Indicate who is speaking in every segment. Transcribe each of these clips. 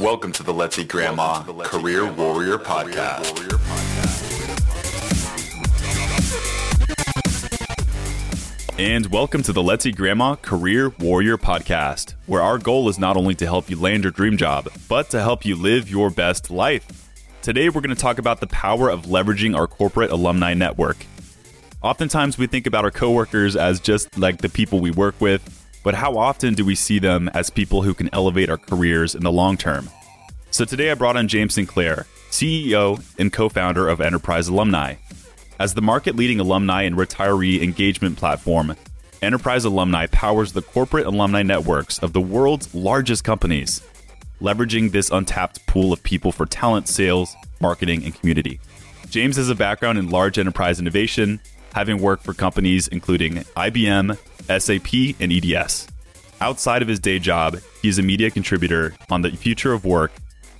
Speaker 1: Welcome to the Let's Eat Grandma Career Warrior Podcast.
Speaker 2: And welcome to the Let's Eat Grandma Career Warrior Podcast, where our goal is not only to help you land your dream job, but to help you live your best life. Today, we're going to talk about the power of leveraging our corporate alumni network. Oftentimes, we think about our coworkers as just like the people we work with, but how often do we see them as people who can elevate our careers in the long term? So today, I brought on James Sinclair, CEO and co founder of Enterprise Alumni. As the market leading alumni and retiree engagement platform, Enterprise Alumni powers the corporate alumni networks of the world's largest companies, leveraging this untapped pool of people for talent, sales, marketing, and community. James has a background in large enterprise innovation, having worked for companies including IBM, SAP, and EDS. Outside of his day job, he's a media contributor on the future of work,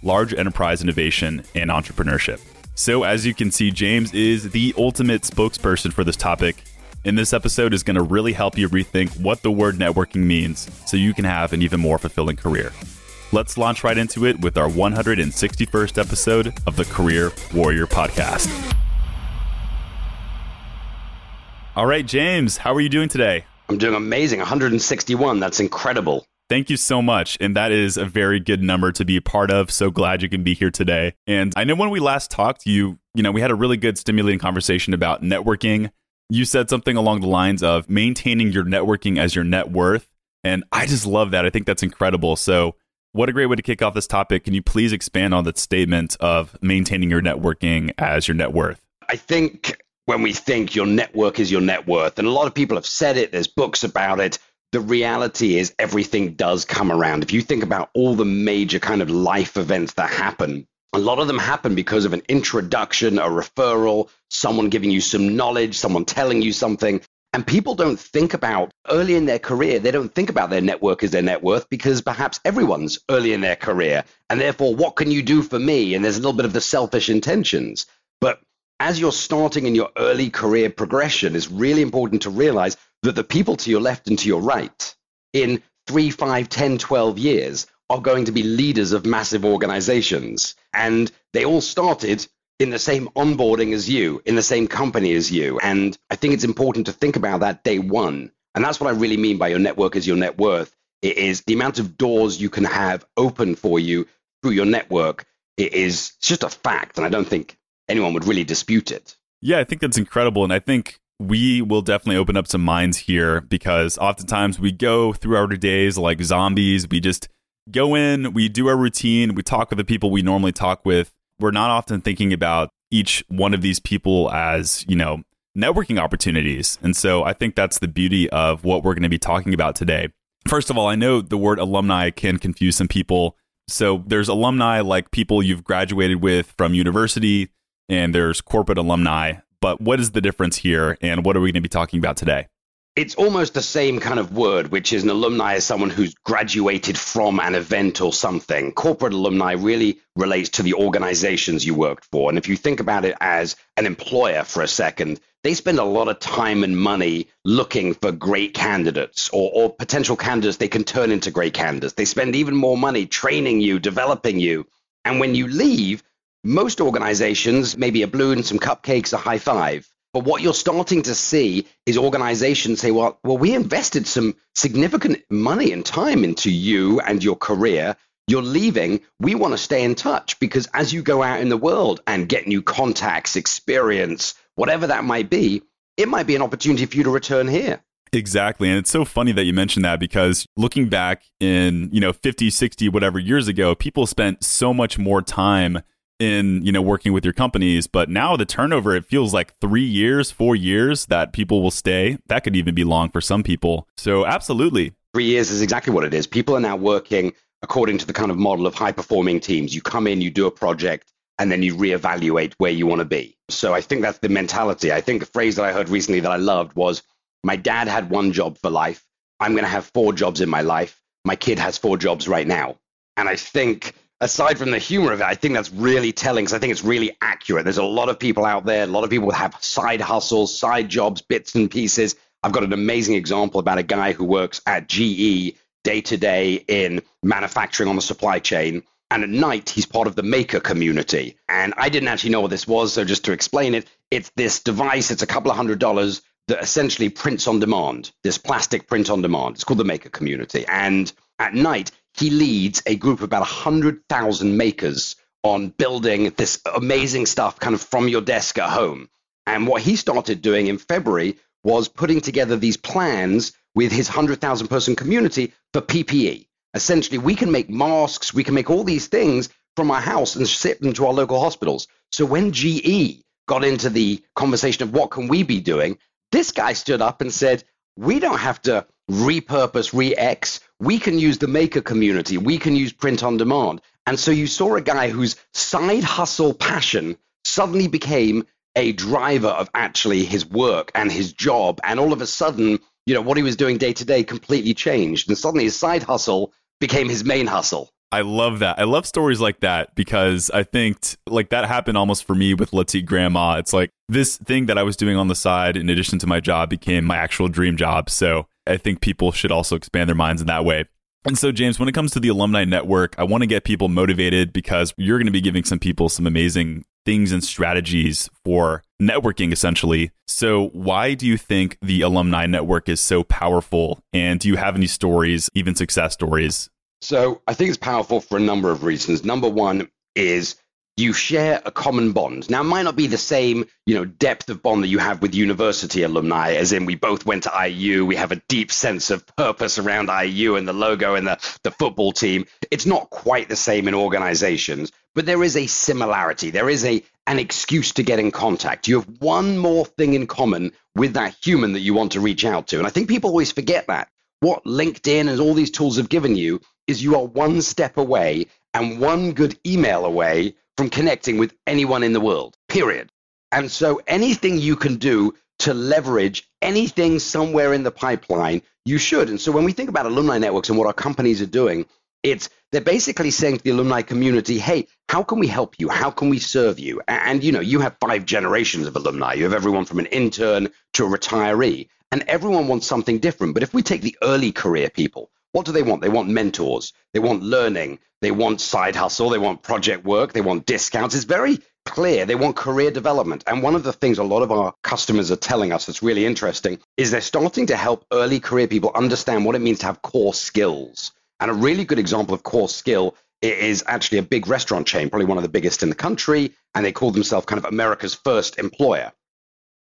Speaker 2: large enterprise innovation, and entrepreneurship. So, as you can see, James is the ultimate spokesperson for this topic. And this episode is going to really help you rethink what the word networking means so you can have an even more fulfilling career. Let's launch right into it with our 161st episode of the Career Warrior Podcast. All right, James, how are you doing today?
Speaker 3: I'm doing amazing. 161. That's incredible.
Speaker 2: Thank you so much. And that is a very good number to be a part of. So glad you can be here today. And I know when we last talked, you, you know, we had a really good stimulating conversation about networking. You said something along the lines of maintaining your networking as your net worth. And I just love that. I think that's incredible. So, what a great way to kick off this topic. Can you please expand on that statement of maintaining your networking as your net worth?
Speaker 3: I think when we think your network is your net worth. And a lot of people have said it, there's books about it. The reality is everything does come around. If you think about all the major kind of life events that happen, a lot of them happen because of an introduction, a referral, someone giving you some knowledge, someone telling you something. And people don't think about early in their career, they don't think about their network as their net worth because perhaps everyone's early in their career. And therefore, what can you do for me? And there's a little bit of the selfish intentions. But as you're starting in your early career progression, it's really important to realize that the people to your left and to your right in three, five, 10, 12 years are going to be leaders of massive organizations. And they all started in the same onboarding as you, in the same company as you. And I think it's important to think about that day one. And that's what I really mean by your network is your net worth. It is the amount of doors you can have open for you through your network. It is just a fact. And I don't think anyone would really dispute it.
Speaker 2: Yeah, I think that's incredible. And I think we will definitely open up some minds here because oftentimes we go through our days like zombies. We just go in, we do our routine, we talk with the people we normally talk with. We're not often thinking about each one of these people as, you know, networking opportunities. And so I think that's the beauty of what we're going to be talking about today. First of all, I know the word alumni can confuse some people. So there's alumni like people you've graduated with from university, and there's corporate alumni. But what is the difference here, and what are we going to be talking about today?
Speaker 3: It's almost the same kind of word, which is an alumni is someone who's graduated from an event or something. Corporate alumni really relates to the organizations you worked for. And if you think about it as an employer for a second, they spend a lot of time and money looking for great candidates or, or potential candidates they can turn into great candidates. They spend even more money training you, developing you. And when you leave, most organizations, maybe a balloon, some cupcakes, a high five. But what you're starting to see is organizations say, well, well, we invested some significant money and time into you and your career. You're leaving. We want to stay in touch because as you go out in the world and get new contacts, experience, whatever that might be, it might be an opportunity for you to return here.
Speaker 2: Exactly. And it's so funny that you mentioned that because looking back in, you know, 50, 60, whatever years ago, people spent so much more time in you know working with your companies but now the turnover it feels like three years four years that people will stay. That could even be long for some people. So absolutely.
Speaker 3: Three years is exactly what it is. People are now working according to the kind of model of high performing teams. You come in you do a project and then you reevaluate where you want to be. So i think that's the mentality. I think a phrase that i heard recently that i loved was my dad had one job for life. I'm going to have four jobs in my life. My kid has four jobs right now. And i think aside from the humor of it, I think that's really telling because I think it's really accurate. There's a lot of people out there, a lot of people have side hustles, side jobs, bits and pieces. I've got an amazing example about a guy who works at GE day to day in manufacturing on the supply chain. And at night, he's part of the Maker community. And I didn't actually know what this was. So just to explain it, it's this device, it's a couple of hundred dollars that essentially prints on demand, this plastic print on demand. It's called the Maker community. And at night, he leads a group of about 100,000 makers on building this amazing stuff kind of from your desk at home. And what he started doing in February was putting together these plans with his 100,000 person community for PPE. Essentially, we can make masks, we can make all these things from our house and ship them to our local hospitals. So when GE got into the conversation of what can we be doing, this guy stood up and said, we don't have to repurpose, re-X. We can use the maker community. We can use print on demand. And so you saw a guy whose side hustle passion suddenly became a driver of actually his work and his job. And all of a sudden, you know, what he was doing day to day completely changed. And suddenly his side hustle became his main hustle.
Speaker 2: I love that. I love stories like that because I think t- like that happened almost for me with Let's Eat Grandma. It's like this thing that I was doing on the side in addition to my job became my actual dream job. So I think people should also expand their minds in that way. And so, James, when it comes to the alumni network, I want to get people motivated because you're going to be giving some people some amazing things and strategies for networking, essentially. So, why do you think the alumni network is so powerful? And do you have any stories, even success stories?
Speaker 3: So, I think it's powerful for a number of reasons. Number one is you share a common bond. Now, it might not be the same, you know, depth of bond that you have with university alumni, as in we both went to IU, we have a deep sense of purpose around IU and the logo and the, the football team. It's not quite the same in organizations, but there is a similarity. There is a an excuse to get in contact. You have one more thing in common with that human that you want to reach out to. And I think people always forget that. What LinkedIn and all these tools have given you is you are one step away and one good email away from connecting with anyone in the world, period. And so anything you can do to leverage anything somewhere in the pipeline, you should. And so when we think about alumni networks and what our companies are doing, it's they're basically saying to the alumni community, hey, how can we help you? How can we serve you? And you know, you have five generations of alumni. You have everyone from an intern to a retiree, and everyone wants something different. But if we take the early career people, what do they want? They want mentors. They want learning. They want side hustle. They want project work. They want discounts. It's very clear. They want career development. And one of the things a lot of our customers are telling us that's really interesting is they're starting to help early career people understand what it means to have core skills. And a really good example of core skill is actually a big restaurant chain, probably one of the biggest in the country. And they call themselves kind of America's first employer.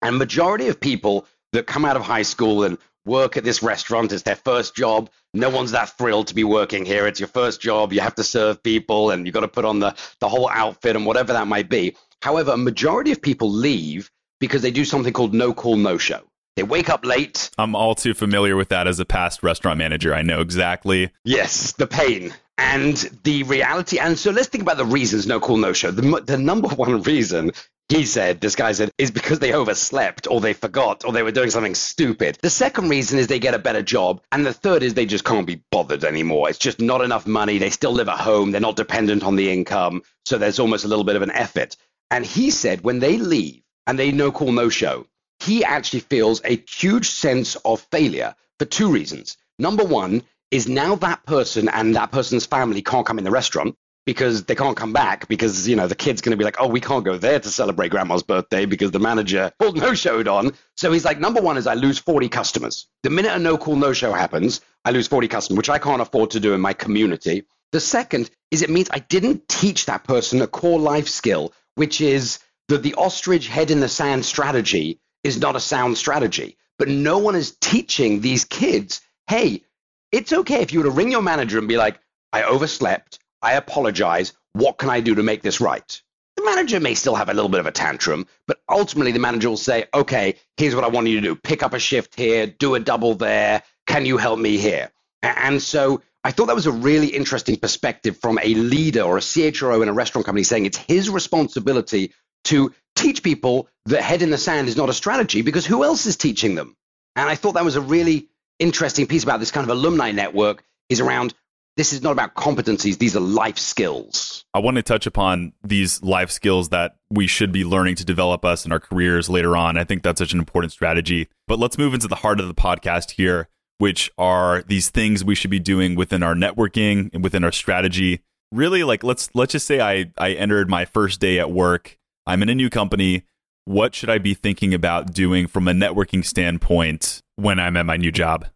Speaker 3: And majority of people that come out of high school and work at this restaurant. It's their first job. No one's that thrilled to be working here. It's your first job. You have to serve people and you've got to put on the, the whole outfit and whatever that might be. However, a majority of people leave because they do something called no call, no show. They wake up late.
Speaker 2: I'm all too familiar with that as a past restaurant manager. I know exactly.
Speaker 3: Yes, the pain and the reality. And so let's think about the reasons no call, no show. The, the number one reason he said, this guy said, is because they overslept or they forgot or they were doing something stupid. The second reason is they get a better job. And the third is they just can't be bothered anymore. It's just not enough money. They still live at home. They're not dependent on the income. So there's almost a little bit of an effort. And he said when they leave and they no call, no show, he actually feels a huge sense of failure for two reasons. Number one is now that person and that person's family can't come in the restaurant because they can't come back because you know the kid's going to be like, oh, we can't go there to celebrate grandma's birthday because the manager pulled no showed on. So he's like, number one is I lose 40 customers. The minute a no call no show happens, I lose 40 customers, which I can't afford to do in my community. The second is it means I didn't teach that person a core life skill, which is that the ostrich head in the sand strategy is not a sound strategy. But no one is teaching these kids, hey, it's okay if you were to ring your manager and be like, I overslept. I apologize. What can I do to make this right? The manager may still have a little bit of a tantrum, but ultimately the manager will say, okay, here's what I want you to do pick up a shift here, do a double there. Can you help me here? And so I thought that was a really interesting perspective from a leader or a CHRO in a restaurant company saying it's his responsibility to teach people that head in the sand is not a strategy because who else is teaching them? And I thought that was a really interesting piece about this kind of alumni network is around this is not about competencies these are life skills
Speaker 2: i want to touch upon these life skills that we should be learning to develop us in our careers later on i think that's such an important strategy but let's move into the heart of the podcast here which are these things we should be doing within our networking and within our strategy really like let's let's just say I I entered my first day at work. I'm in a new company. What should I be thinking about doing from a networking standpoint when I'm at my new job?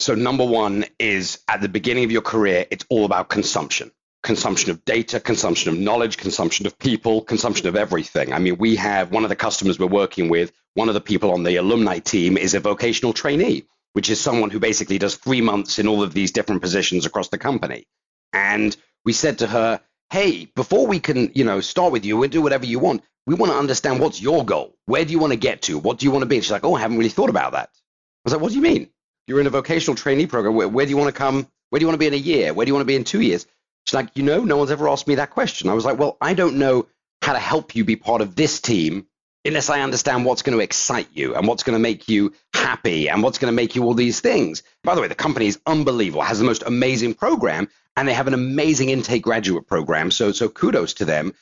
Speaker 3: So number 1 is at the beginning of your career, it's all about consumption. Consumption of data, consumption of knowledge, consumption of people, consumption of everything. I mean, we have one of the customers we're working with, one of the people on the alumni team is a vocational trainee, which is someone who basically does three months in all of these different positions across the company. And we said to her, hey, before we can, you know, start with you, we'll do whatever you want. We want to understand what's your goal. Where do you want to get to? What do you want to be? And she's like, oh, I haven't really thought about that. I was like, what do you mean? You're in a vocational trainee program. Where, where do you want to come? Where do you want to be in a year? Where do you want to be in two years? She's like, you know, no one's ever asked me that question. I was like, well, I don't know how to help you be part of this team unless I understand what's going to excite you and what's going to make you happy and what's going to make you all these things. By the way, the company is unbelievable, has the most amazing program, and they have an amazing intake graduate program. So, so kudos to them.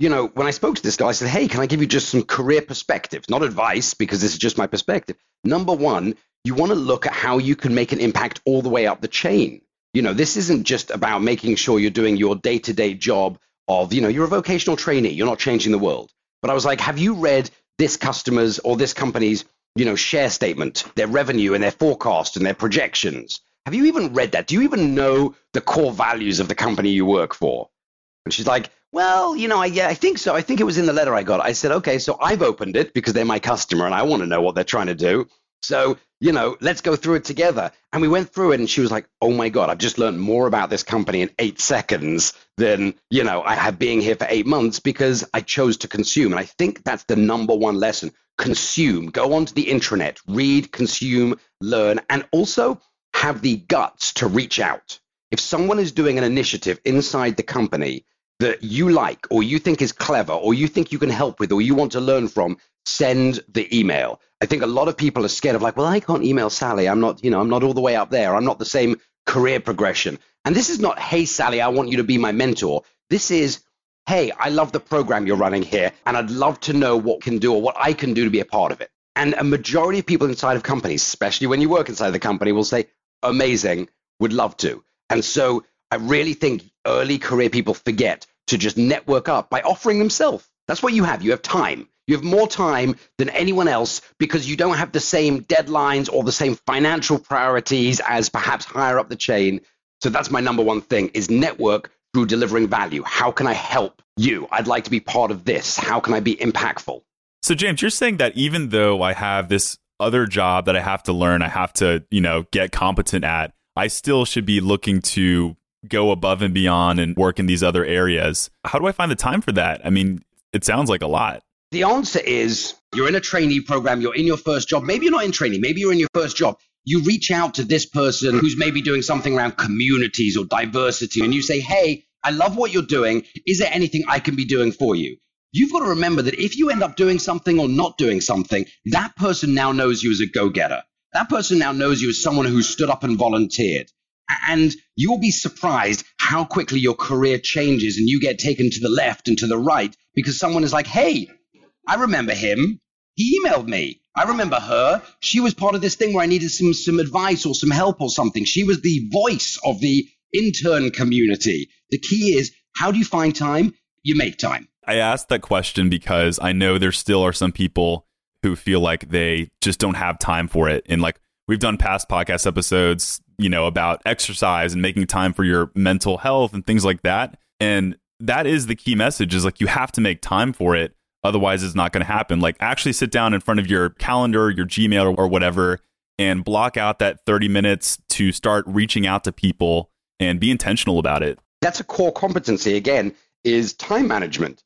Speaker 3: You know, when I spoke to this guy, I said, Hey, can I give you just some career perspectives? Not advice, because this is just my perspective. Number one, you want to look at how you can make an impact all the way up the chain. You know, this isn't just about making sure you're doing your day to day job of, you know, you're a vocational trainee, you're not changing the world. But I was like, have you read this customer's or this company's, you know, share statement, their revenue and their forecast and their projections? Have you even read that? Do you even know the core values of the company you work for? And she's like, well, you know, I, yeah, I think so. I think it was in the letter I got. I said, okay, so I've opened it because they're my customer and I want to know what they're trying to do. So, you know, let's go through it together. And we went through it, and she was like, oh my God, I've just learned more about this company in eight seconds than, you know, I have being here for eight months because I chose to consume. And I think that's the number one lesson consume, go onto the intranet, read, consume, learn, and also have the guts to reach out. If someone is doing an initiative inside the company that you like or you think is clever or you think you can help with or you want to learn from, send the email. I think a lot of people are scared of like, well, I can't email Sally. I'm not, you know, I'm not all the way up there. I'm not the same career progression. And this is not, hey, Sally, I want you to be my mentor. This is, hey, I love the program you're running here, and I'd love to know what can do or what I can do to be a part of it. And a majority of people inside of companies, especially when you work inside the company, will say, amazing, would love to. And so I really think early career people forget to just network up by offering themselves. That's what you have. You have time. You have more time than anyone else because you don't have the same deadlines or the same financial priorities as perhaps higher up the chain. So that's my number one thing is network through delivering value. How can I help you? I'd like to be part of this. How can I be impactful?
Speaker 2: So James, you're saying that even though I have this other job that I have to learn, I have to, you know, get competent at, I still should be looking to go above and beyond and work in these other areas. How do I find the time for that? I mean, it sounds like a lot.
Speaker 3: The answer is you're in a trainee program, you're in your first job. Maybe you're not in training, maybe you're in your first job. You reach out to this person who's maybe doing something around communities or diversity, and you say, Hey, I love what you're doing. Is there anything I can be doing for you? You've got to remember that if you end up doing something or not doing something, that person now knows you as a go getter. That person now knows you as someone who stood up and volunteered. And you'll be surprised how quickly your career changes and you get taken to the left and to the right because someone is like, hey, I remember him. He emailed me. I remember her. She was part of this thing where I needed some, some advice or some help or something. She was the voice of the intern community. The key is how do you find time? You make time.
Speaker 2: I asked that question because I know there still are some people who feel like they just don't have time for it. And like we've done past podcast episodes, you know, about exercise and making time for your mental health and things like that. And that is the key message is like you have to make time for it Otherwise, it's not going to happen. Like, actually sit down in front of your calendar, your Gmail, or, whatever, and block out that 30 minutes to start reaching out to people and be intentional about it.
Speaker 3: That's a core competency, again, is time management.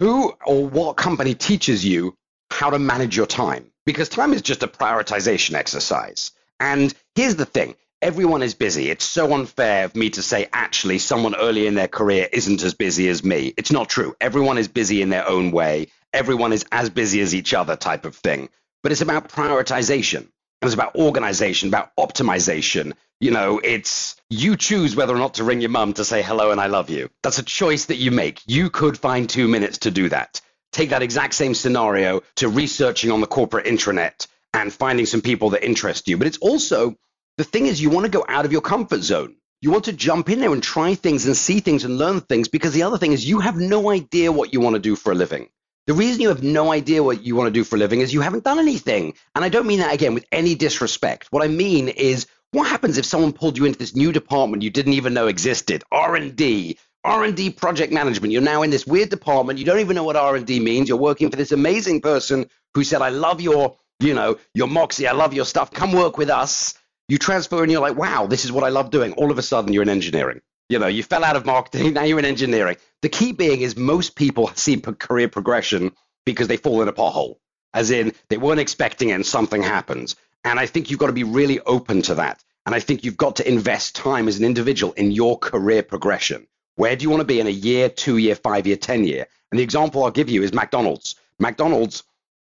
Speaker 3: Who or what company teaches you how to manage your time? Because time is just a prioritization exercise. And here's the thing everyone is busy. It's so unfair of me to say, actually, someone early in their career isn't as busy as me. It's not true. Everyone is busy in their own way. Everyone is as busy as each other, type of thing. But it's about prioritization. It's about organization, about optimization. You know, it's you choose whether or not to ring your mum to say hello and I love you. That's a choice that you make. You could find two minutes to do that. Take that exact same scenario to researching on the corporate intranet and finding some people that interest you. But it's also the thing is, you want to go out of your comfort zone. You want to jump in there and try things and see things and learn things because the other thing is you have no idea what you want to do for a living. The reason you have no idea what you want to do for a living is you haven't done anything. And I don't mean that again with any disrespect. What I mean is what happens if someone pulled you into this new department you didn't even know existed? R&D, R&D project management. You're now in this weird department. You don't even know what R&D means. You're working for this amazing person who said, "I love your, you know, your moxie. I love your stuff. Come work with us." You transfer and you're like, "Wow, this is what I love doing." All of a sudden, you're in engineering. You know, you fell out of marketing, now you're in engineering. The key being is most people see career progression because they fall in a pothole, as in they weren't expecting it and something happens. And I think you've got to be really open to that. And I think you've got to invest time as an individual in your career progression. Where do you want to be in a year, two year, five year, 10 year? And the example I'll give you is McDonald's. McDonald's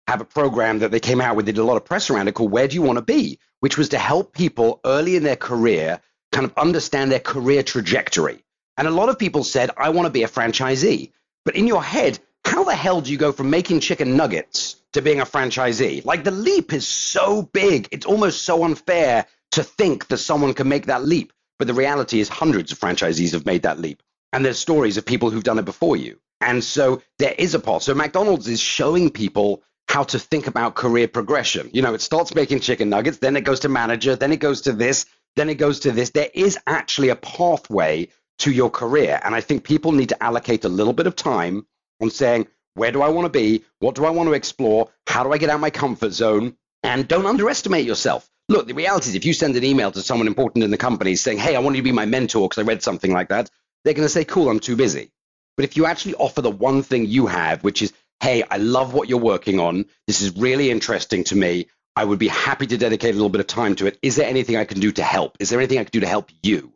Speaker 3: have a program that they came out with, they did a lot of press around it called Where Do You Want to Be? which was to help people early in their career kind of understand their career trajectory. And a lot of people said, I want to be a franchisee. But in your head, how the hell do you go from making chicken nuggets to being a franchisee? Like the leap is so big, it's almost so unfair to think that someone can make that leap. But the reality is, hundreds of franchisees have made that leap. And there's stories of people who've done it before you. And so there is a path. So McDonald's is showing people how to think about career progression. You know, it starts making chicken nuggets, then it goes to manager, then it goes to this, then it goes to this. There is actually a pathway to your career. And I think people need to allocate a little bit of time on saying, where do I want to be? What do I want to explore? How do I get out my comfort zone? And don't underestimate yourself. Look, the reality is if you send an email to someone important in the company saying, hey, I want you to be my mentor because I read something like that, they're going to say, cool, I'm too busy. But if you actually offer the one thing you have, which is, hey, I love what you're working on. This is really interesting to me. I would be happy to dedicate a little bit of time to it. Is there anything I can do to help? Is there anything I can do to help you?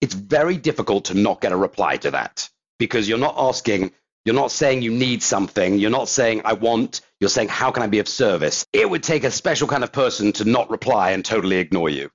Speaker 3: It's very difficult to not get a reply to that because you're not asking, you're not saying you need something, you're not saying I want, you're saying how can I be of service? It would take a special kind of person to not reply and totally ignore you.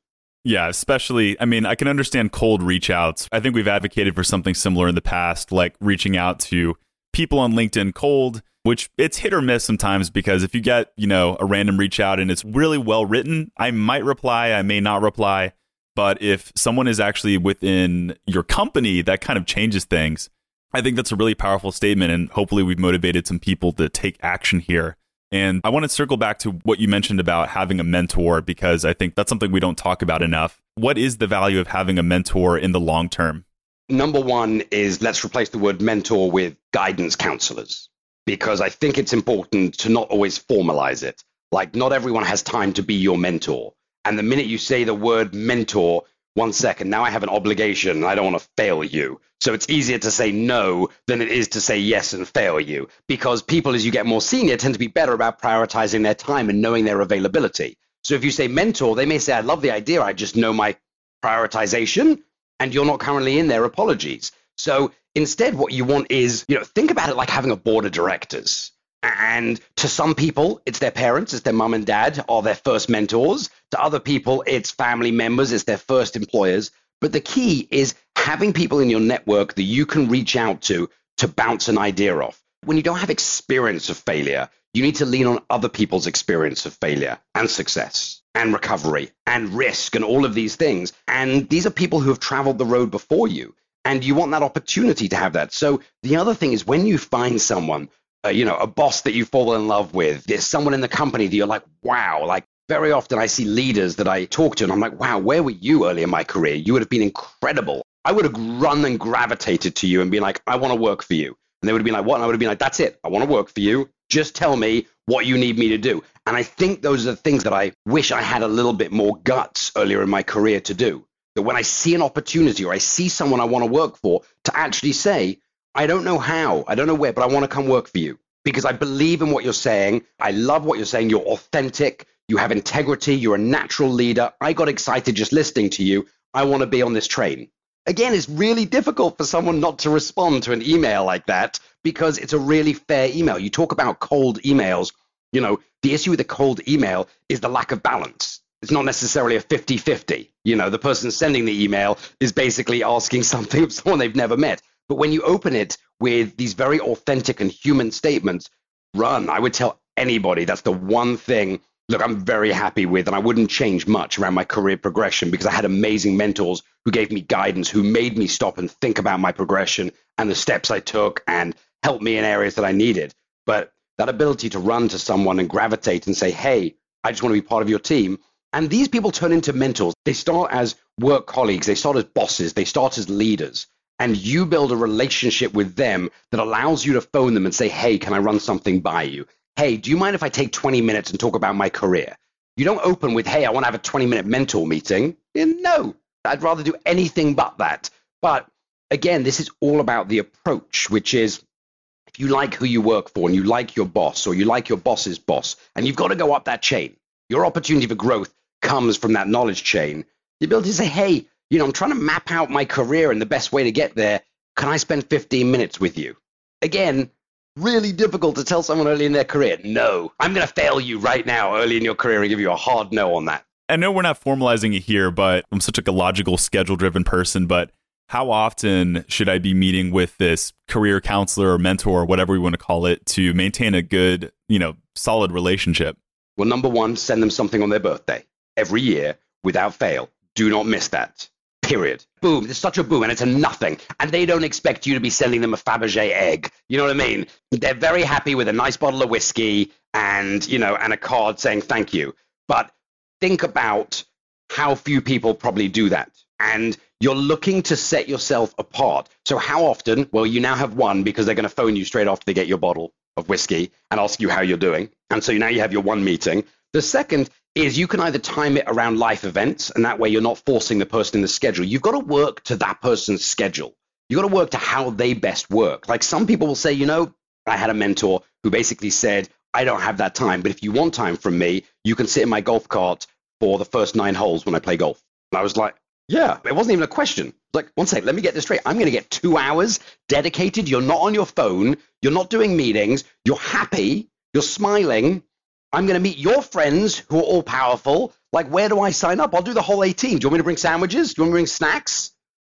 Speaker 2: Yeah, especially, I mean, I can understand cold reach outs. I think we've advocated for something similar in the past, like reaching out to people on LinkedIn cold which it's hit or miss sometimes because if you get, you know, a random reach out and it's really well written, I might reply, I may not reply. But if someone is actually within your company, that kind of changes things. I think that's a really powerful statement. And hopefully, we've motivated some people to take action here. And I want to circle back to what you mentioned about having a mentor because I think that's something we don't talk about enough. What is the value of having a mentor in the long term?
Speaker 3: Number one is let's replace the word mentor with guidance counselors because I think it's important to not always formalize it. Like, not everyone has time to be your mentor. And the minute you say the word mentor, one second, now I have an obligation I don't want to fail you. So it's easier to say no than it is to say yes and fail you because people, as you get more senior, tend to be better about prioritizing their time and knowing their availability. So if you say mentor, they may say, I love the idea, I just know my prioritization, and you're not currently in their apologies. So Instead, what you want is, you know, think about it like having a board of directors. And to some people, it's their parents, it's their mum and dad, or their first mentors. To other people, it's family members, it's their first employers. But the key is having people in your network that you can reach out to to bounce an idea off. When you don't have experience of failure, you need to lean on other people's experience of failure and success and recovery and risk and all of these things. And these are people who have traveled the road before you and you want that opportunity to have that. So the other thing is when you find someone, uh, you know, a boss that you fall in love with, there's someone in the company that you're like, wow, like very often I see leaders that I talk to and I'm like, wow, where were you early in my career? You would have been incredible. I would have run and gravitated to you and been like, I want to work for you. And they would have been like, what? And I would have been like, that's it. I want to work for you. Just tell me what you need me to do. And I think those are the things that I wish I had a little bit more guts earlier in my career to do that when I see an opportunity or I see someone I want to work for, to actually say, I don't know how, I don't know where, but I want to come work for you because I believe in what you're saying. I love what you're saying. You're authentic. You have integrity. You're a natural leader. I got excited just listening to you. I want to be on this train. Again, it's really difficult for someone not to respond to an email like that because it's a really fair email. You talk about cold emails. You know, the issue with a cold email is the lack of balance it's not necessarily a 50 50. You know, the person sending the email is basically asking something of someone they've never met. But when you open it with these very authentic and human statements, run. I would tell anybody that's the one thing look, I'm very happy with, and I wouldn't change much around my career progression because I had amazing mentors who gave me guidance, who made me stop and think about my progression and the steps I took and helped me in areas that I needed. But that ability to run to someone and gravitate and say, hey, I just want to be part of your team. And these people turn into mentors. They start as work colleagues, they start as bosses, they start as leaders. And you build a relationship with them that allows you to phone them and say, hey, can I run something by you? Hey, do you mind if I take 20 minutes and talk about my career? You don't open with, hey, I want to have a 20 minute mentor meeting. Eh, no, I'd rather do anything but that. But again, this is all about the approach, which is if you like who you work for and you like your boss or you like your boss's boss, and you've got to go up that chain, your opportunity for growth comes from that knowledge chain. The ability to say, hey, you know, I'm trying to map out my career and the best way to get there. Can I spend 15 minutes with you? Again, really difficult to tell someone early in their career, no, I'm going to fail you right now early in your career and give you a hard no on that.
Speaker 2: I know we're not formalizing it here, but I'm such a logical, schedule driven person. But how often should I be meeting with this career counselor or mentor, or whatever we want to call it, to maintain a good, you know, solid relationship?
Speaker 3: Well, number one, send them something on their birthday every year without fail. Do not miss that. Period. Boom. It's such a boom, and it's a nothing. And they don't expect you to be sending them a Fabergé egg. You know what I mean? They're very happy with a nice bottle of whiskey and you know and a card saying thank you. But think about how few people probably do that. And you're looking to set yourself apart. So how often? Well, you now have one because they're going to phone you straight after they get your bottle of whiskey and ask you how you're doing. And so now you have your one meeting. The second is you can either time it around life events, and that way you're not forcing the person in the schedule. You've got to work to that person's schedule. You've got to work to how they best work. Like some people will say, you know, I had a mentor who basically said, I don't have that time, but if you want time from me, you can sit in my golf cart for the first nine holes when I play golf. And I was like, yeah, it wasn't even a question. Like, one second, let me get this straight. I'm going to get two hours dedicated. You're not on your phone. You're not doing meetings. You're happy. You're smiling. I'm going to meet your friends who are all powerful. Like, where do I sign up? I'll do the whole 18. Do you want me to bring sandwiches? Do you want me to bring snacks?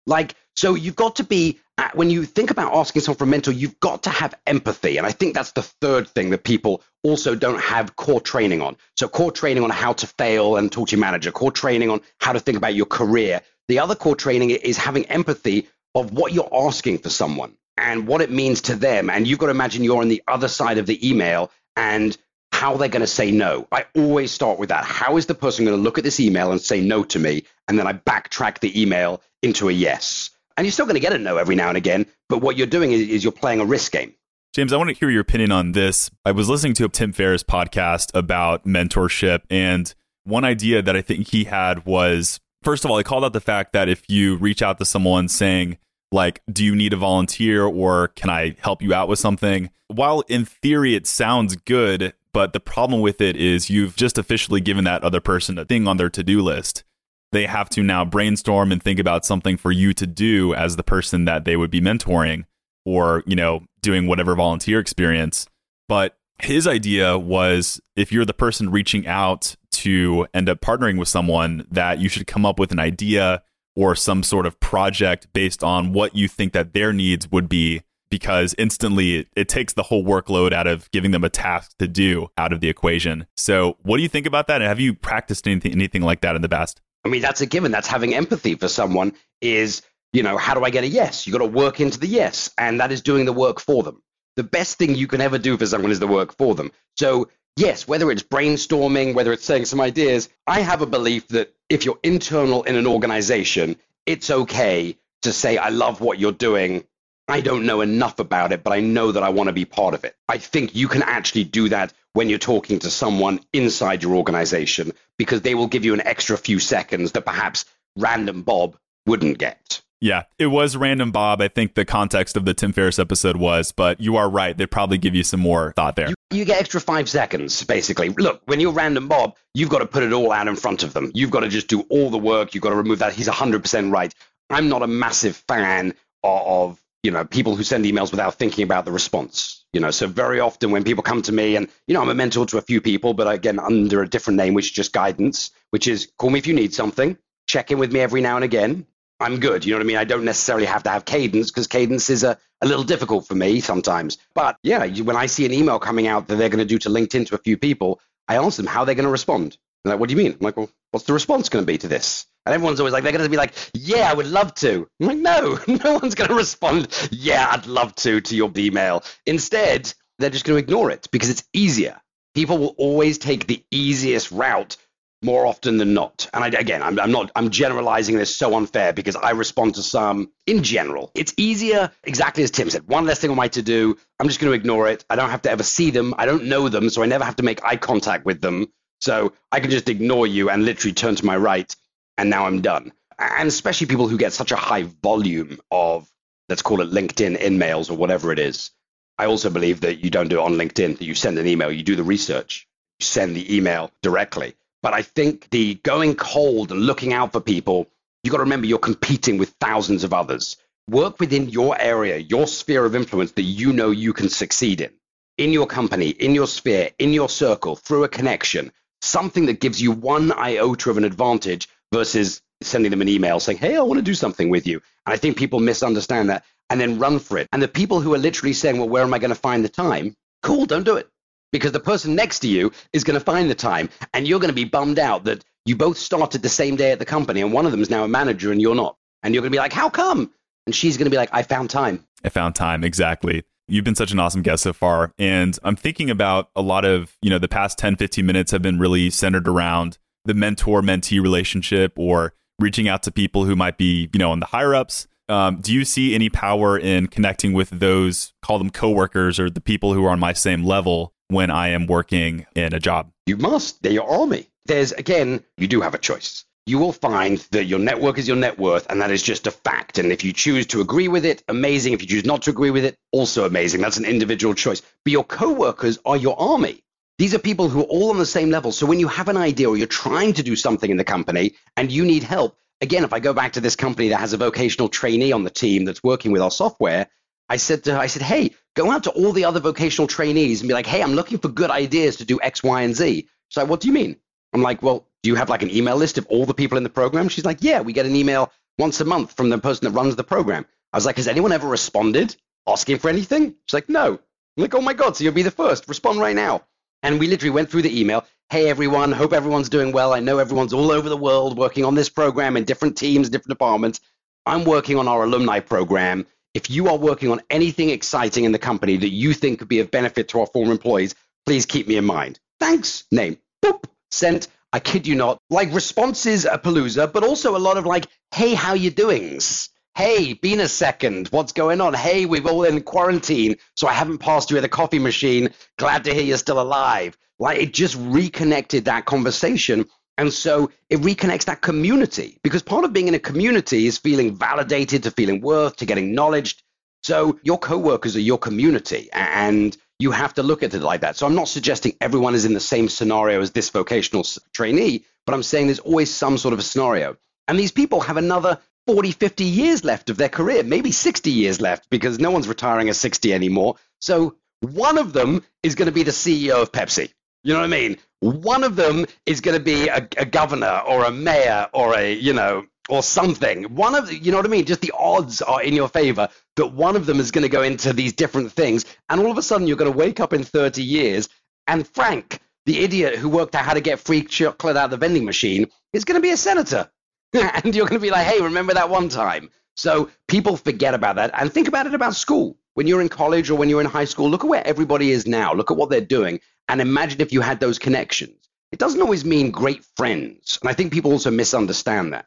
Speaker 3: Like, so you've got to be, uh, when you think about asking someone for a mentor, you've got to have empathy. And I think that's the third thing that people also don't have core training on. So, core training on how to fail and talk to your manager, core training on how to think about your career. The other core training is having empathy of what you're asking for someone and what it means to them. And you've got to imagine you're on the other side of the email and how they're going to say no. I always start with that. How is the person going to look at this email and say no to me? And then I backtrack the email into a yes. And you're still going to get a no every now and again, but what you're doing is, is you're playing a risk game.
Speaker 2: James, I want to hear your opinion on this. I was listening to a Tim Ferriss podcast about mentorship, and one idea that I think he had was first of all, he called out the fact that if you reach out to someone saying, like, do you need a volunteer or can I help you out with something? While in theory it sounds good, but the problem with it is you've just officially given that other person a thing on their to do list. They have to now brainstorm and think about something for you to do as the person that they would be mentoring or, you know, doing whatever volunteer experience. But his idea was if you're the person reaching out to end up partnering with someone, that you should come up with an idea or some sort of project based on what you think that their needs would be because instantly it, it, takes the whole workload out of giving them a task to do out of the equation. So, what do you think about that? And Have you practiced anything, anything like that in the past?
Speaker 3: I mean, that's a given. That's having empathy for someone is, you know, how do I get a yes? You got to work into the yes, and that is doing the work for them. The best thing you can ever do for someone is the work for them. So, yes, whether it's brainstorming, whether it's saying some ideas, I have a belief that if you're internal in an organization, it's okay to say, I love what you're doing I don't know enough about it, but I know that I want to be part of it. I think you can actually do that when you're talking to someone inside your organization because they will give you an extra few seconds that perhaps random Bob wouldn't get.
Speaker 2: Yeah, it was random Bob. I think the context of the Tim Ferriss episode was, but you are right. They'd probably give you some more thought there.
Speaker 3: You, you get extra five seconds, basically. Look, when you're random Bob, you've got to put it all out in front of them. You've got to just do all the work. You've got to remove that. He's 100% right. I'm not a massive fan of you know, people who send emails without thinking about the response. You know, so very often when people come to me, and you know, I'm a mentor to a few people, but again, under a different name, which is just guidance, which is call me if you need something, check in with me every now and again. I'm good. You know what I mean? I don't necessarily have to have cadence because cadence is a, a little difficult for me sometimes. But yeah, when I see an email coming out that they're going to do to LinkedIn to a few people, I ask them how they're going to respond. They're like, what do you mean? I'm like, well, what's the response going to be to this? And everyone's always like, they're going to be like, yeah, I would love to. I'm like, no, no one's going to respond, yeah, I'd love to, to your email. Instead, they're just going to ignore it because it's easier. People will always take the easiest route more often than not. And I, again, I'm, I'm, not, I'm generalizing this so unfair because I respond to some in general. It's easier, exactly as Tim said, one less thing on my to do. I'm just going to ignore it. I don't have to ever see them. I don't know them, so I never have to make eye contact with them. So I can just ignore you and literally turn to my right, and now I'm done. And especially people who get such a high volume of, let's call it LinkedIn in mails or whatever it is. I also believe that you don't do it on LinkedIn, that you send an email, you do the research, you send the email directly but I think the going cold and looking out for people, you got to remember you're competing with thousands of others. Work within your area, your sphere of influence that you know you can succeed in, in your company, in your sphere, in your circle, through a connection, something that gives you one iota of an advantage versus sending them an email saying, Hey, I want to do something with you. And I think people misunderstand that and then run for it. And the people who are literally saying, Well, where am I going to find the time? Cool, don't do it because the person next to you is going to find the time and you're going to be bummed out that you both started the same day at the company and one of them is now a manager and you're not. And you're going to be like, how come? And she's going to be like, I found time.
Speaker 2: I found time. Exactly. You've been such an awesome guest so far. And I'm thinking about a lot of, you know, the past 10, 15 minutes have been really centered around the mentor mentee relationship or reaching out to people who might be, you know, on the higher ups. Um, do you see any power in connecting with those, call them coworkers or the people who are on my same level when I am working in a job?
Speaker 3: You must. They're your army. There's, again, you do have a choice. You will find that your network is your net worth, and that is just a fact. And if you choose to agree with it, amazing. If you choose not to agree with it, also amazing. That's an individual choice. But your coworkers are your army. These are people who are all on the same level. So when you have an idea or you're trying to do something in the company and you need help, again, if I go back to this company that has a vocational trainee on the team that's working with our software, I said to her, I said, hey, go out to all the other vocational trainees and be like, hey, I'm looking for good ideas to do X, Y, and Z. She's like, what do you mean? I'm like, well, do you have like an email list of all the people in the program? She's like, yeah, we get an email once a month from the person that runs the program. I was like, has anyone ever responded asking for anything? She's like, no. I'm like, oh my God, so you'll be the first. Respond right now. And we literally went through the email. Hey, everyone, hope everyone's doing well. I know everyone's all over the world working on this program in different teams, different departments. I'm working on our alumni program if you are working on anything exciting in the company that you think could be of benefit to our former employees, please keep me in mind. Thanks, name. Boop, sent. I kid you not. Like responses a palooza, but also a lot of like, hey, how you doings? Hey, been a second. What's going on? Hey, we've all in quarantine, so I haven't passed you at the coffee machine. Glad to hear you're still alive. Like it just reconnected that conversation and so it reconnects that community because part of being in a community is feeling validated, to feeling worth, to getting knowledge. So your coworkers are your community and you have to look at it like that. So I'm not suggesting everyone is in the same scenario as this vocational trainee, but I'm saying there's always some sort of a scenario. And these people have another 40, 50 years left of their career, maybe 60 years left because no one's retiring at 60 anymore. So one of them is going to be the CEO of Pepsi. You know what I mean? One of them is going to be a, a governor or a mayor or a, you know, or something. One of you know what I mean? Just the odds are in your favor that one of them is going to go into these different things. And all of a sudden, you're going to wake up in 30 years, and Frank, the idiot who worked out how to get free chocolate out of the vending machine, is going to be a senator. and you're going to be like, hey, remember that one time? So people forget about that. And think about it about school. When you're in college or when you're in high school, look at where everybody is now. Look at what they're doing. And imagine if you had those connections. It doesn't always mean great friends. And I think people also misunderstand that.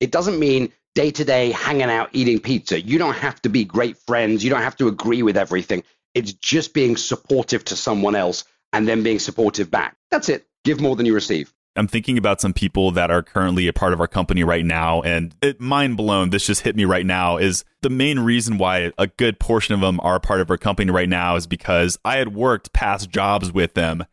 Speaker 3: It doesn't mean day to day hanging out, eating pizza. You don't have to be great friends. You don't have to agree with everything. It's just being supportive to someone else and then being supportive back. That's it. Give more than you receive.
Speaker 2: I'm thinking about some people that are currently a part of our company right now, and it mind blown. This just hit me right now. Is the main reason why a good portion of them are a part of our company right now is because I had worked past jobs with them,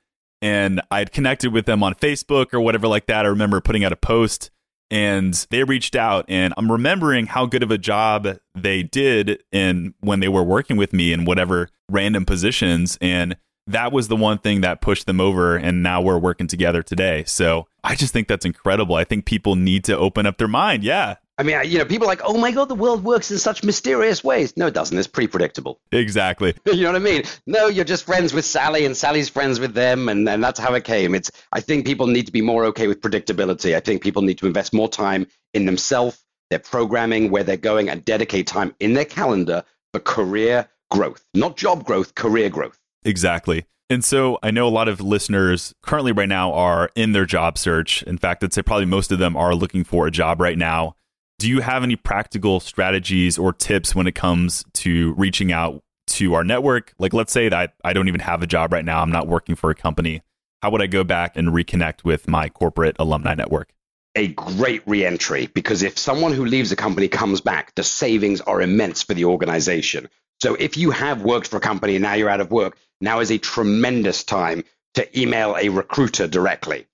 Speaker 2: and I had connected with them on Facebook or whatever like that. I remember putting out a post, and they reached out, and I'm remembering how good of a job they did in when they were working with me in whatever random positions, and that was the one thing that pushed them over and now we're working together today so i just think that's incredible i think people need to open up their mind yeah
Speaker 3: I mean, you know, people are like, oh my God, the world works in such mysterious ways. No, it doesn't. It's pretty predictable.
Speaker 2: Exactly.
Speaker 3: you know what I mean? No, you're just friends with Sally and Sally's friends with them. And, and that's how it came. It's, I think people need to be more okay with predictability. I think people need to invest more time in themselves, their programming, where they're going, and dedicate time in their calendar for career growth, not job growth, career growth.
Speaker 2: Exactly. And so I know a lot of listeners currently right now are in their job search. In fact, I'd say probably most of them are looking for a job right now. Do you have any practical strategies or tips when it comes to reaching out to our network? Like, let's say that I don't even have a job right now, I'm not working for a company. How would I go back and reconnect with my corporate alumni network?
Speaker 3: A great reentry because if someone who leaves a company comes back, the savings are immense for the organization. So if you have worked for a company and now you're out of work, now is a tremendous time to email a recruiter directly.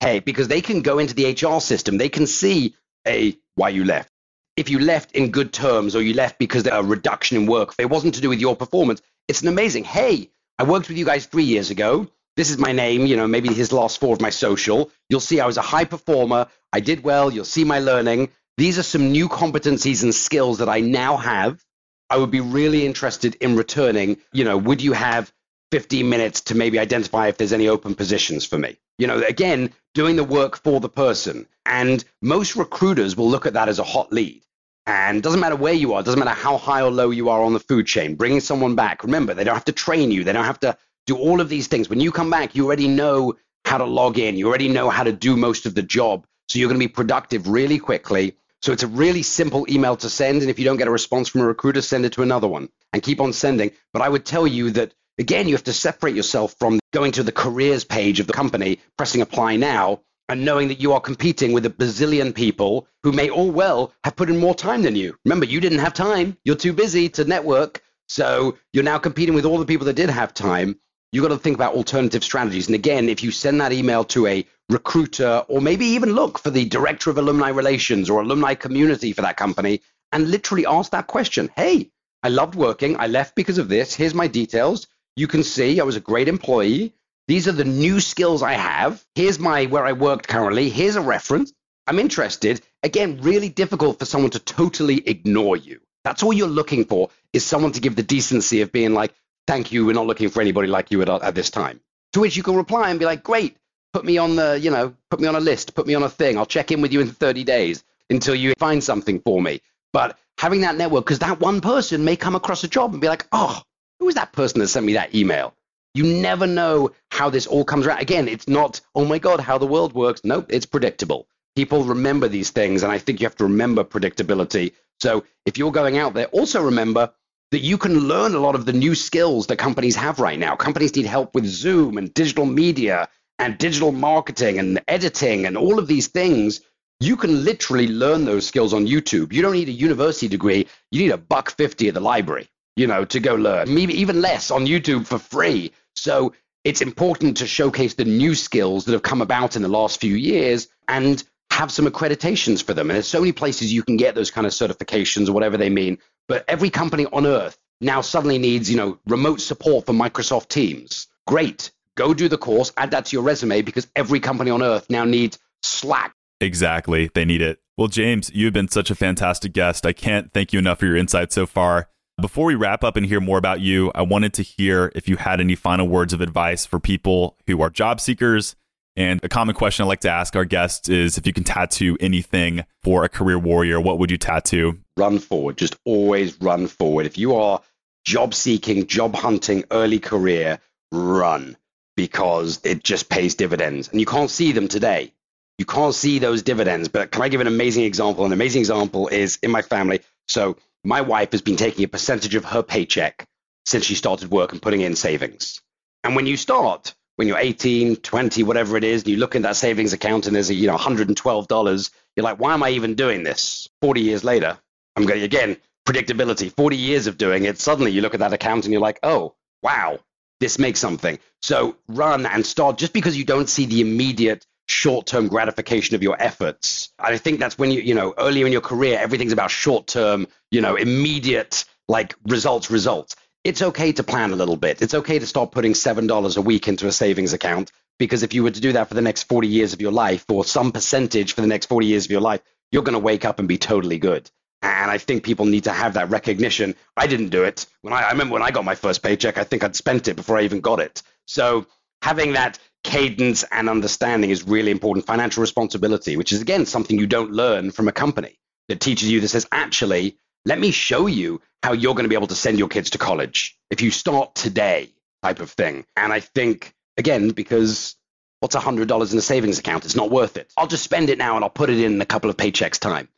Speaker 3: Hey, because they can go into the HR system, they can see a why you left. If you left in good terms or you left because there a reduction in work, if it wasn't to do with your performance. It's an amazing. Hey, I worked with you guys three years ago. This is my name, you know, maybe his last four of my social. You'll see I was a high performer. I did well. You'll see my learning. These are some new competencies and skills that I now have. I would be really interested in returning. You know, would you have 15 minutes to maybe identify if there's any open positions for me? You know, again, doing the work for the person. And most recruiters will look at that as a hot lead. And doesn't matter where you are, doesn't matter how high or low you are on the food chain, bringing someone back. Remember, they don't have to train you. They don't have to do all of these things. When you come back, you already know how to log in. You already know how to do most of the job. So you're going to be productive really quickly. So it's a really simple email to send. And if you don't get a response from a recruiter, send it to another one and keep on sending. But I would tell you that, again, you have to separate yourself from going to the careers page of the company, pressing apply now, and knowing that you are competing with a bazillion people who may all well have put in more time than you. Remember, you didn't have time. You're too busy to network. So you're now competing with all the people that did have time. You've got to think about alternative strategies. And again, if you send that email to a recruiter or maybe even look for the director of alumni relations or alumni community for that company and literally ask that question Hey, I loved working. I left because of this. Here's my details. You can see I was a great employee. These are the new skills I have. Here's my where I worked currently. Here's a reference. I'm interested. Again, really difficult for someone to totally ignore you. That's all you're looking for is someone to give the decency of being like, thank you, we're not looking for anybody like you at, at this time. To which you can reply and be like, great, put me on the, you know, put me on a list, put me on a thing. I'll check in with you in 30 days until you find something for me. But having that network, because that one person may come across a job and be like, oh, who was that person that sent me that email? You never know how this all comes around. Again, it's not, oh my God, how the world works. Nope, it's predictable. People remember these things, and I think you have to remember predictability. So if you're going out there, also remember that you can learn a lot of the new skills that companies have right now. Companies need help with Zoom and digital media and digital marketing and editing and all of these things. You can literally learn those skills on YouTube. You don't need a university degree. You need a buck 50 at the library, you know, to go learn. Maybe even less on YouTube for free. So it's important to showcase the new skills that have come about in the last few years and have some accreditations for them. And there's so many places you can get those kind of certifications or whatever they mean. But every company on earth now suddenly needs, you know, remote support for Microsoft Teams. Great. Go do the course, add that to your resume because every company on earth now needs Slack.
Speaker 2: Exactly. They need it. Well, James, you've been such a fantastic guest. I can't thank you enough for your insights so far. Before we wrap up and hear more about you, I wanted to hear if you had any final words of advice for people who are job seekers. And a common question I like to ask our guests is if you can tattoo anything for a career warrior, what would you tattoo?
Speaker 3: Run forward. Just always run forward. If you are job seeking, job hunting, early career, run because it just pays dividends. And you can't see them today. You can't see those dividends. But can I give an amazing example? An amazing example is in my family. So my wife has been taking a percentage of her paycheck since she started work and putting in savings. And when you start, when you're 18, 20, whatever it is, and you look in that savings account and there's a, you know, $112, you're like, why am I even doing this? 40 years later, I'm going, again, predictability, 40 years of doing it. Suddenly you look at that account and you're like, oh, wow, this makes something. So run and start just because you don't see the immediate short-term gratification of your efforts. I think that's when you, you know, earlier in your career, everything's about short-term, you know, immediate like results, results. It's okay to plan a little bit. It's okay to start putting $7 a week into a savings account because if you were to do that for the next 40 years of your life or some percentage for the next 40 years of your life, you're going to wake up and be totally good. And I think people need to have that recognition. I didn't do it. When I, I remember when I got my first paycheck, I think I'd spent it before I even got it. So having that cadence and understanding is really important. Financial responsibility, which is again something you don't learn from a company that teaches you that says, actually, let me show you how you're going to be able to send your kids to college if you start today, type of thing. And I think, again, because what's $100 in a savings account? It's not worth it. I'll just spend it now and I'll put it in a couple of paychecks' time.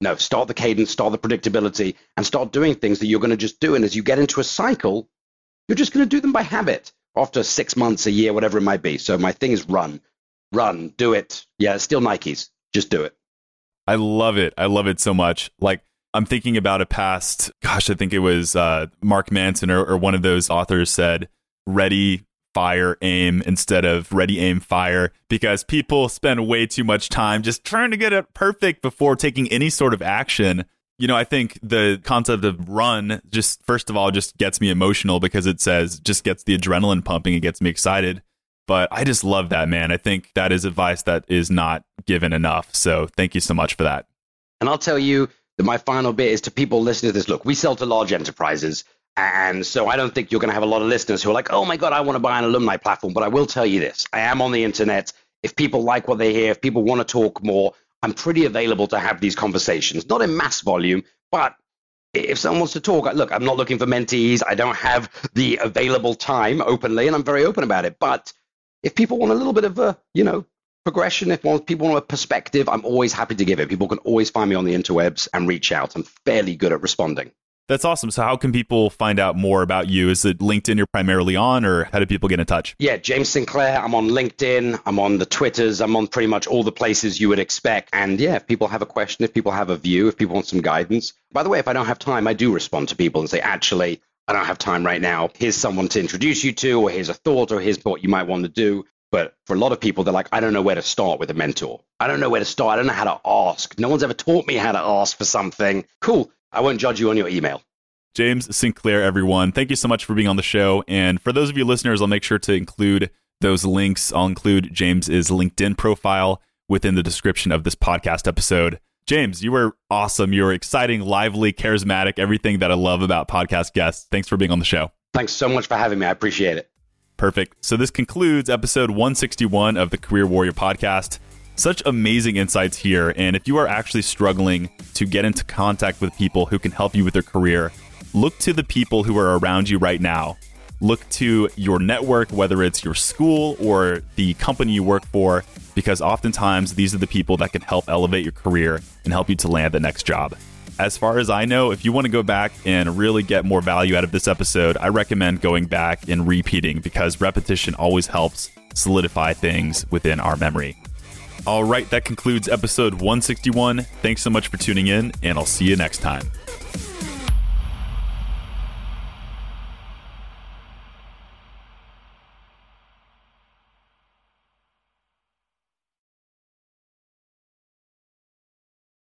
Speaker 3: No, start the cadence, start the predictability, and start doing things that you're going to just do. And as you get into a cycle, you're just going to do them by habit after six months, a year, whatever it might be. So my thing is run, run, do it. Yeah, still Nikes. Just do it.
Speaker 2: I love it. I love it so much. Like I'm thinking about a past, gosh, I think it was uh, Mark Manson or, or one of those authors said, ready, fire, aim instead of ready, aim, fire, because people spend way too much time just trying to get it perfect before taking any sort of action. You know, I think the concept of run just, first of all, just gets me emotional because it says, just gets the adrenaline pumping. It gets me excited. But I just love that, man. I think that is advice that is not given enough. So thank you so much for that.
Speaker 3: And I'll tell you that my final bit is to people listening to this look, we sell to large enterprises. And so I don't think you're going to have a lot of listeners who are like, oh my God, I want to buy an alumni platform. But I will tell you this I am on the internet. If people like what they hear, if people want to talk more, I'm pretty available to have these conversations, not in mass volume, but if someone wants to talk, look, I'm not looking for mentees. I don't have the available time openly, and I'm very open about it. But if people want a little bit of a, you know, progression, if people want a perspective, I'm always happy to give it. People can always find me on the interwebs and reach out. I'm fairly good at responding.
Speaker 2: That's awesome. So, how can people find out more about you? Is it LinkedIn you're primarily on, or how do people get in touch?
Speaker 3: Yeah, James Sinclair. I'm on LinkedIn. I'm on the Twitters. I'm on pretty much all the places you would expect. And yeah, if people have a question, if people have a view, if people want some guidance. By the way, if I don't have time, I do respond to people and say, actually, I don't have time right now. Here's someone to introduce you to, or here's a thought, or here's what you might want to do. But for a lot of people, they're like, I don't know where to start with a mentor. I don't know where to start. I don't know how to ask. No one's ever taught me how to ask for something. Cool. I won't judge you on your email.
Speaker 2: James Sinclair, everyone, thank you so much for being on the show. And for those of you listeners, I'll make sure to include those links. I'll include James's LinkedIn profile within the description of this podcast episode. James, you were awesome. You were exciting, lively, charismatic, everything that I love about podcast guests. Thanks for being on the show.
Speaker 3: Thanks so much for having me. I appreciate it.
Speaker 2: Perfect. So this concludes episode 161 of the Career Warrior podcast. Such amazing insights here. And if you are actually struggling to get into contact with people who can help you with their career, look to the people who are around you right now. Look to your network, whether it's your school or the company you work for, because oftentimes these are the people that can help elevate your career and help you to land the next job. As far as I know, if you want to go back and really get more value out of this episode, I recommend going back and repeating because repetition always helps solidify things within our memory. All right, that concludes episode 161. Thanks so much for tuning in, and I'll see you next time.